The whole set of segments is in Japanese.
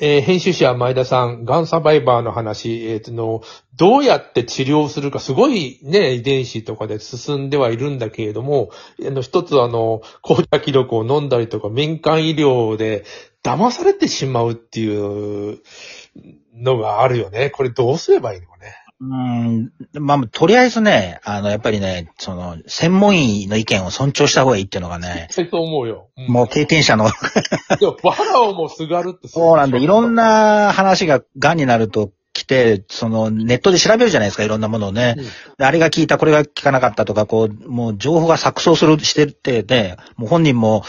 えー編集者前田さん、ガンサバイバーの話、えーとの、どうやって治療するか、すごいね、遺伝子とかで進んではいるんだけれども、あの、一つあの、紅茶記録を飲んだりとか、民間医療で騙されてしまうっていうのがあるよね。これどうすればいいのかね。うん。まあ、とりあえずね、あの、やっぱりね、その、専門医の意見を尊重した方がいいっていうのがね、そう思うよ。うんもう経験者の、でも、わらをもすがるってそうなんで、いろんな話が癌になると来て、その、ネットで調べるじゃないですか、いろんなものをね。うんであれが効いた、これが効かなかったとか、こう、もう情報が錯綜する、してってね、もう本人も、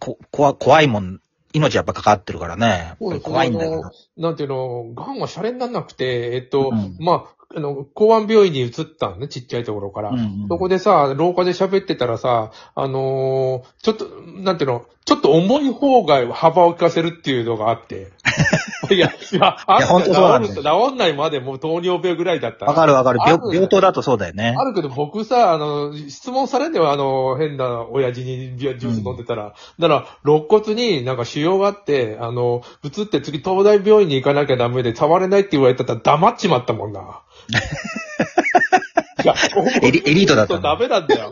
こ、怖怖いもん、命やっぱかかってるからね。怖いんだけどあの。なんていうの、癌はシャレにならなくて、えっと、うんまあ、あの、公安病院に移ったのね、ちっちゃいところから。うんうんそこでさ、廊下で喋ってたらさ、あのーちょっと、なんていうの、ちょっと重い方が幅を利かせるっていうのがあって。いや、いや、あいや本当そうなんだ治る治んないまでもう糖尿病ぐらいだったら。わかるわかる。病病棟だとそうだよねあ。るけど僕さ、あの、質問されんだよ、あの、変な親父にジュース飲んでたら。だから、肋骨になんか腫瘍があって、あの、移って次東大病院に行かなきゃダメで触れないって言われたら黙っちまったもんな。いや、エリエリートだったんだダメなんだよ。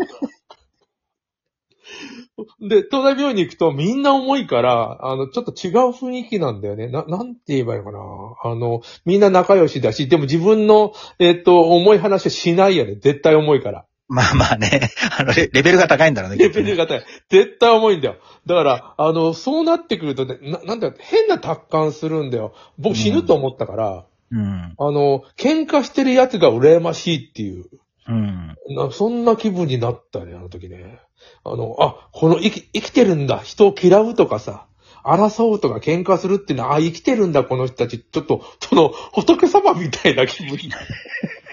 で、東大病院に行くとみんな重いから、あの、ちょっと違う雰囲気なんだよね。な、なんて言えばいいのかな。あの、みんな仲良しだし、でも自分の、えっ、と、重い話はしないよね。絶対重いから。まあまあね。あの、レレベルが高いんだろうね。レベルが高い。絶対重いんだよ。だから、あの、そうなってくるとね、ななんだよ、変な達観するんだよ。僕死ぬと思ったから、うん。あの、喧嘩してる奴が羨ましいっていう。うん。なそんな気分になったね、あの時ね。あの、あ、この生き、生きてるんだ。人を嫌うとかさ、争うとか喧嘩するっていうのは、あ、生きてるんだ、この人たち。ちょっと、その、仏様みたいな気分になる。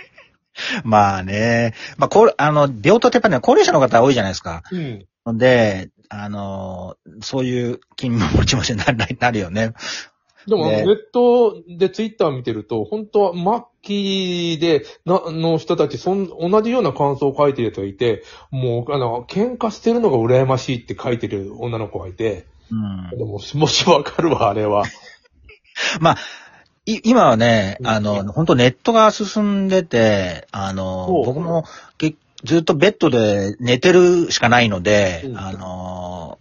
まあね。まあ、これ、あの、病棟ってやっぱね、高齢者の方多いじゃないですか。うん。ので、あの、そういう金の持ち主になるなるよね。でも、ねネットでツイッター見てると、本当は末期で、な、の人たち、そん、同じような感想を書いてる人がいて、もう、あの、喧嘩してるのが羨ましいって書いてる女の子がいて、うんで。も、もしわかるわ、あれは。まあ、い今はね、うんあの、本当ネットが進んでて、あの僕もけずっとベッドで寝てるしかないので、うんあの、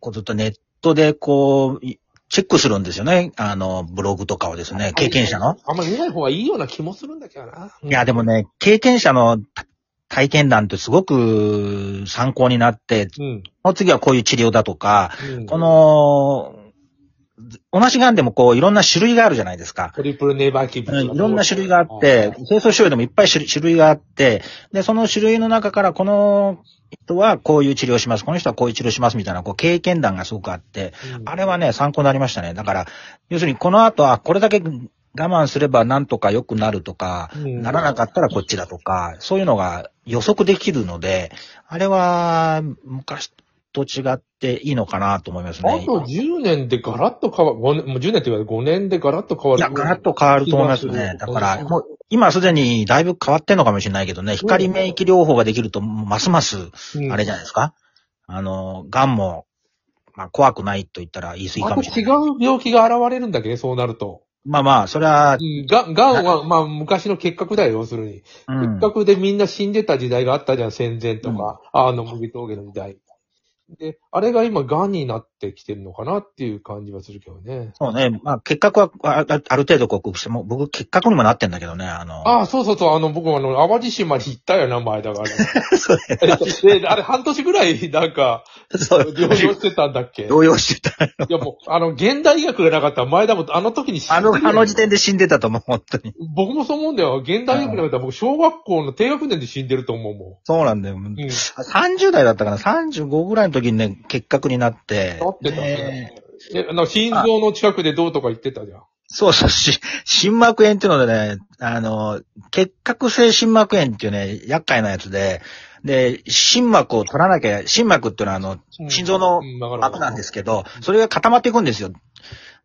こうずっとネットでこう、いチェックするんですよね。あの、ブログとかをですね、経験者の。あんまり見ない方がいいような気もするんだけどな。いや、でもね、経験者のた体験談ってすごく参考になって、うん。この次はこういう治療だとか、うん。この、同じ癌でもこういろんな種類があるじゃないですか。トリプルネバーキーうんいろんな種類があって、清掃症状でもいっぱい種類種類があって、で、その種類の中からこの人はこういう治療をします、この人はこういう治療をしますみたいな、こう経験談がすごくあって、あれはね、参考になりましたね。だから、要するにこの後はこれだけ我慢すればなんとか良くなるとか、うん。ならなかったらこっちだとか、そういうのが予測できるので、あれは昔と違っていいのかなと思いますね。あと10年でガラッと変わる、5年、もう10年って言われて5年でガラッと変わる。いや、ガラッと変わると思いますね。だから、もう、今すでにだいぶ変わってんのかもしれないけどね、光免疫療法ができると、ますます、うんあれじゃないですか？あの、癌も、まあ、怖くないと言ったら言い過ぎかもしれない。う病気が現れるんだけ？どね、そうなると。まあまあ、それはう、んが、がんは、まあ、昔の結核だよ、要するに。うん結。核でみんな死んでた時代があったじゃん、戦前とか、あの、麦峠の時代。で、あれが今、癌になってきてるのかなっていう感じはするけどね。そうね。まあ、結核は、ああある程度克服して、もう僕、結核にもなってんだけどね、あの。ああ、そうそうそう、あの、僕、あの、淡路島に行ったよな、前だから。そうえっとで、あれ、半年ぐらい、なんか、そう。療養してたんだっけ？い療養してた。や、もう、あの、現代医学がなかったら、前田も、あの時に死んあの、でるよあの時点で死んでたと思う、本当に。僕もそう思うんだよ。現代医学なかったら、僕、小学校の低学年で死んでると思うもそうなんだよ。ん。うん。30代だったかな ?35 ぐらいの時にね、結核になって。なってたねね。え、なんか心臓の近くでどうとか言ってたじゃん。そうそう、し、心膜炎っていうのでね、あの、結核性心膜炎っていうね、厄介なやつで、で、心膜を取らなきゃ、心膜っていうのはあの、心臓の膜なんですけど、それが固まっていくんですよ。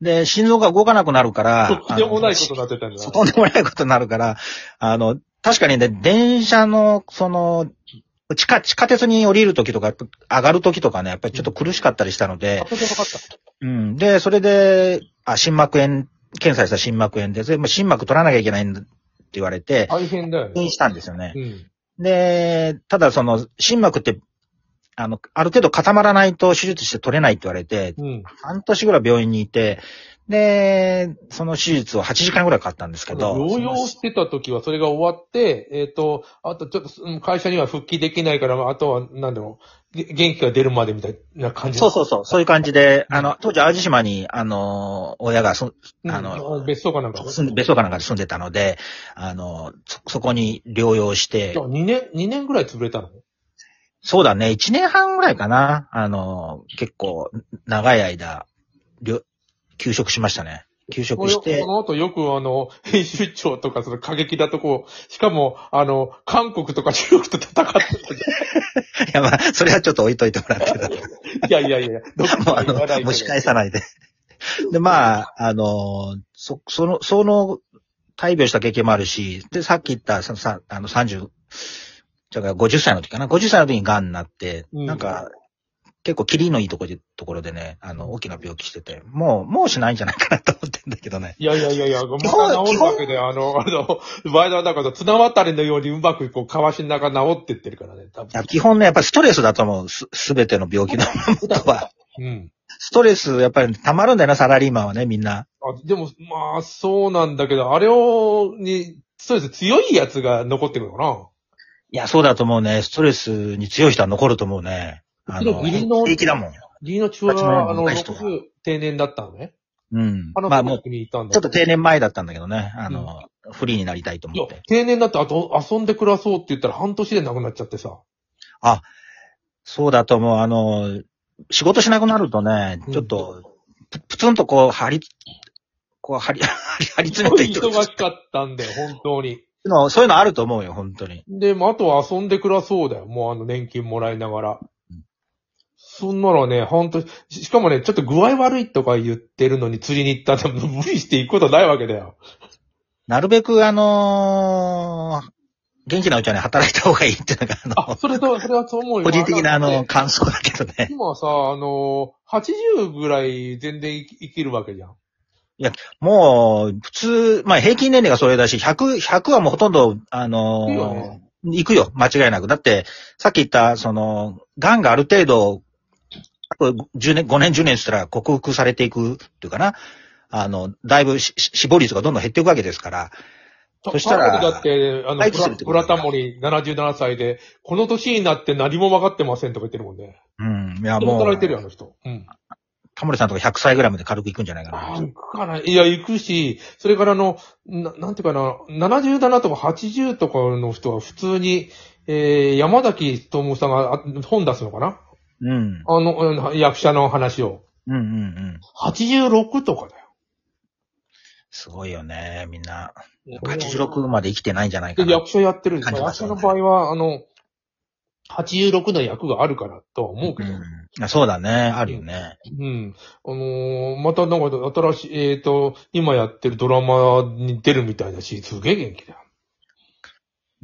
で、心臓が動かなくなるから、とんでもないことになってたんだとんでもないことになるから、あの、確かにね、電車の、その、地下、地下鉄に降りるときとか、やっぱ上がるときとかね、やっぱりちょっと苦しかったりしたので。うん。で、それで、あ、心膜炎、検査した心膜炎で、それも心膜取らなきゃいけないんだって言われて、大変だよね。入院したんですよねう。ん。で、ただその、心膜って、あの、ある程度固まらないと手術して取れないって言われて、うん。半年ぐらい病院にいて、で、その手術を8時間ぐらいかかったんですけど、療養してた時はそれが終わって、えっ、と、あとちょっとうん会社には復帰できないから、あとは、なんだろう、げ元気が出るまでみたいな感じ。そうそうそう、そういう感じで、あの、当時淡路島に、あの、親がそ、うんあの、別荘かなんか。別荘かなんかで住んでたので、あの、そ、そこに療養してじゃ、あ2年、2年ぐらい潰れたの？そうだね、1年半ぐらいかな、あの、結構、長い間、休職しましたね。休職してそ、の後よくあの、編集長とかその過激なとこ、しかも、あの、韓国とか中国と戦ってたじ いや、まあ、それはちょっと置いといてもらって い。やいやいや、どこもう あの蒸し返さないで。で、まあ、あの、そ、その、その、大病した経験もあるし、で、さっき言った、さ、さあの、30、じゃあ50歳の時かな。50歳の時に癌になって、うんなんか、結構、キリのいいとこで、ところでね、あの、大きな病気してて、もう、もうしないんじゃないかなと思ってんだけどね。いやいやいやいや、また治るわけで、あの、あの、前田だから綱渡りのようにうまくこう、かわしながら治ってってるからね、多いや分。基本ね、やっぱりストレスだと思う。す、すべての病気の元は。うん。ストレス、やっぱり溜まるんだよな、サラリーマンはね、みんな。あでも、まあ、そうなんだけど、あれを、に、ストレス強いやつが残ってくるのかないや、そうだと思うね。ストレスに強い人は残ると思うね。あの、義理の平気だもん。義理の父親は、あの、の若い人が60定年だったのね。うん。あの、まちょっと定年前だったんだけどね。あの、フリーになりたいと思って。、定年だってあと遊んで暮らそうって言ったら半年で亡くなっちゃってさ。そうだと思う。あの、仕事しなくなるとねうん、ちょっと、ぷぷつんとこう、張り、こう、張り、張り、詰めていって忙しかったんだよ、本当に。のそういうのあると思うよ、本当に。で、まあ、あとは遊んで暮らそうだよ。もうあの、年金もらいながらうん。そんならね、ほんと、ししかもね、ちょっと具合悪いとか言ってるのに釣りに行ったって無理して行くことないわけだよ。なるべく、あのー元気なうちはね、働いた方がいいっていうのが、ああ、の、それと、それはそう思うよ。個人的なあの、感想だけどね。今さ、あの、80ぐらい全然生きるわけじゃん。もう、普通、まあ平均年齢がそれだし、100、100はもうほとんど、あのー行くよ、間違いなく。だって、さっき言った、その、癌がある程度、あと10年、5年、10年したら克服されていくっていうかな。あの、だいぶしし死亡率がどんどん減っていくわけですから。そしたらだって、あの、回復プラプするってことラタモリ77歳で、この年になって何も分かってませんとか言ってるもんね。うん。いや、も働いてるよ、あう、の人。うん。タモリさんとか100歳ぐらいまで軽く行くんじゃないかな。行くかな。いや、行くし、それからあの、ななんていうかな、77とか80とかの人は普通に、えー、山崎智さんがあ本出すのかな？うん。あの、うん役者の話を。うんうんうん。86とかだよ。すごいよね、みんな。86まで生きてないんじゃないかで、な。役者やってるんです役者の場合は、あの、86の役があるからとは思うけど。うん、そうだね、あるよね。うん。あのーまたなんか新しい、えっ、と、今やってるドラマに出るみたいだし、すげえ元気だよ。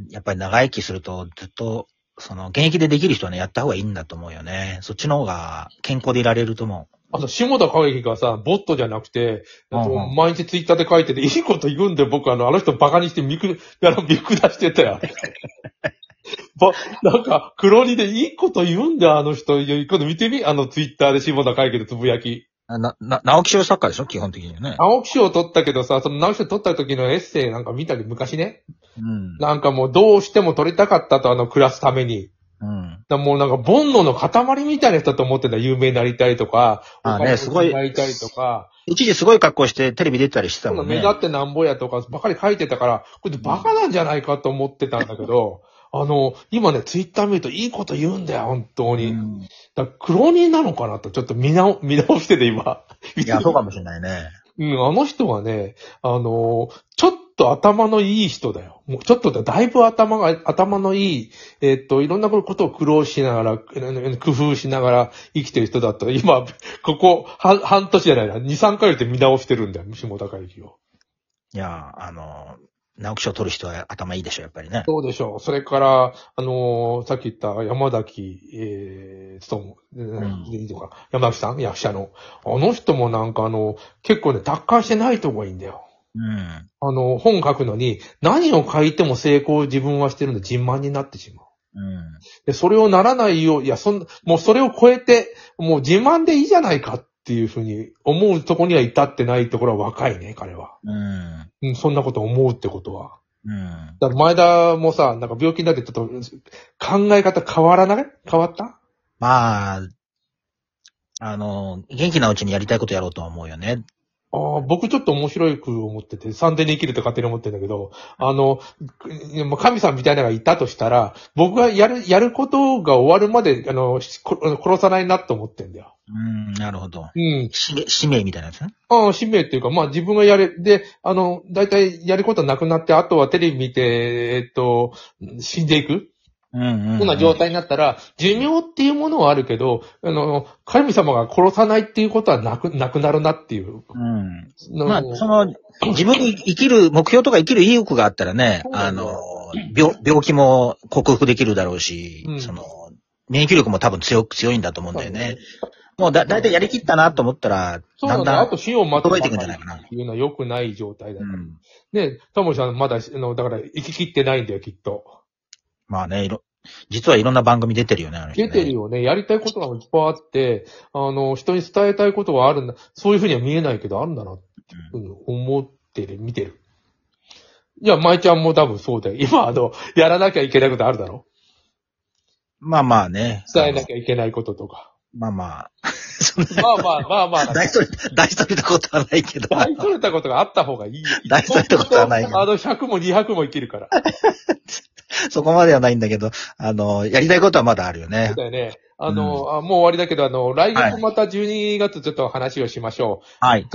やっぱり長生きするとずっと、その、現役でできる人はね、やった方がいいんだと思うよね。そっちの方が健康でいられると思あと、下田景樹がさ、ボットじゃなくて、うんうん毎日ツイッターで書いてて、いいこと言うんで僕あの、あの人バカにして見く、あの、見下してたよ。ば、なんか、黒にでいいこと言うんだよ、あの人。今度見てみあの、ツイッターで下田景樹のつぶやき。う。な、な、直木賞作家でしょ？基本的にはね。青木賞を取ったけどさ、その直木賞取った時のエッセイなんか見たり、昔ね。うん。なんかもうどうしても取りたかったと、あの、暮らすために。うん。だもうなんか、煩悩の塊みたいな人だと思ってんだ。有名になりたいとか、あねすごいになりたいとか、一時すごい格好してテレビ出てたりしてたもんね。目立ってなんぼやとかばかり書いてたから、これバカなんじゃないかと思ってたんだけど、あの、今ね、ツイッター見るといいこと言うんだよ、本当に。うんだ黒人なのかなと、ちょっと見直、見直してて今。いや、そうかもしれないね。うん、あの人はね、あのちょっと頭のいい人だよ。もうちょっとだ、だいぶ頭が、頭のいい、えっと、いろんなことを苦労しながら、え工夫しながら生きてる人だった。今、ここ、半半年じゃないな、2、3回で見直してるんだよ、下高之を。いや、あの、直木賞取る人は頭いいでしょ、やっぱりね。そうでしょう。それから、あのーさっき言った山崎、えー、ストーム、んいいのか山崎さん、役者の。あの人もなんかあの、結構ね、達観してないとこがいいんだよ。うん。あの、本書くのに、何を書いても成功を自分はしてるんで自慢になってしまう。うん。で、それをならないよう、いや、そん、もうそれを超えて、もう自慢でいいじゃないかっていうふうに思うとこには至ってないところは若いね、彼は。うん。うん、そんなこと思うってことは。うん。だから前田もさ、なんか病気になってちょっと考え方変わらない変わった？まあ、あの、元気なうちにやりたいことやろうとは思うよね。ああ、僕ちょっと面白いく思ってて、三年に生きると勝手に思ってるんだけど、あの、神さんみたいなのがいたとしたら、僕がやる、やることが終わるまで、あの、殺さないなと思ってんだよ。うん、なるほど。うん。使命、みたいなやつね。ああ、使命っていうか、まあ自分がやれ、で、あの、大体やることなくなって、あとはテレビ見て、えっと、死んでいくうんうん、ような状態になったら、寿命っていうものはあるけど、あの、神様が殺さないっていうことはなく、なくなるなっていう。うん。のまあ、その、自分に生きる、目標とか生きる意欲があったらね、あの、病、病気も克服できるだろうし、うんその、免疫力も多分強く、強いんだと思うんだよね。もうだ、だいたいやりきったなと思ったら、だ。だんだんあと、死を待つ衰えていくんじゃないかなっていうのは良くない状態だ。うん。ね、タモリさんまだ、あの、だから生き切ってないんだよ、きっと。まあね、いろ、実はいろんな番組出てるよね、あの人ね出てるよね。やりたいことがいっぱいあって、あの、人に伝えたいことがあるんだ。そういうふうには見えないけど、あるんだな、うん、思ってる、見てる。いや、舞ちゃんも多分そうだよ。今、あの、やらなきゃいけないことあるだろ？まあまあね。伝えなきゃいけないこととか。まあまあ。そんなまあまあまあまあ。大それ、大それたことはないけど。大それたことがあった方がいいよ。大それたことはないけどあの、100も200も生きるから。そこまではないんだけど、あの、やりたいことはまだあるよねそう。だよね。あの、あもう終わりだけど、あの、来月また12月ちょっと話をしましょう。はい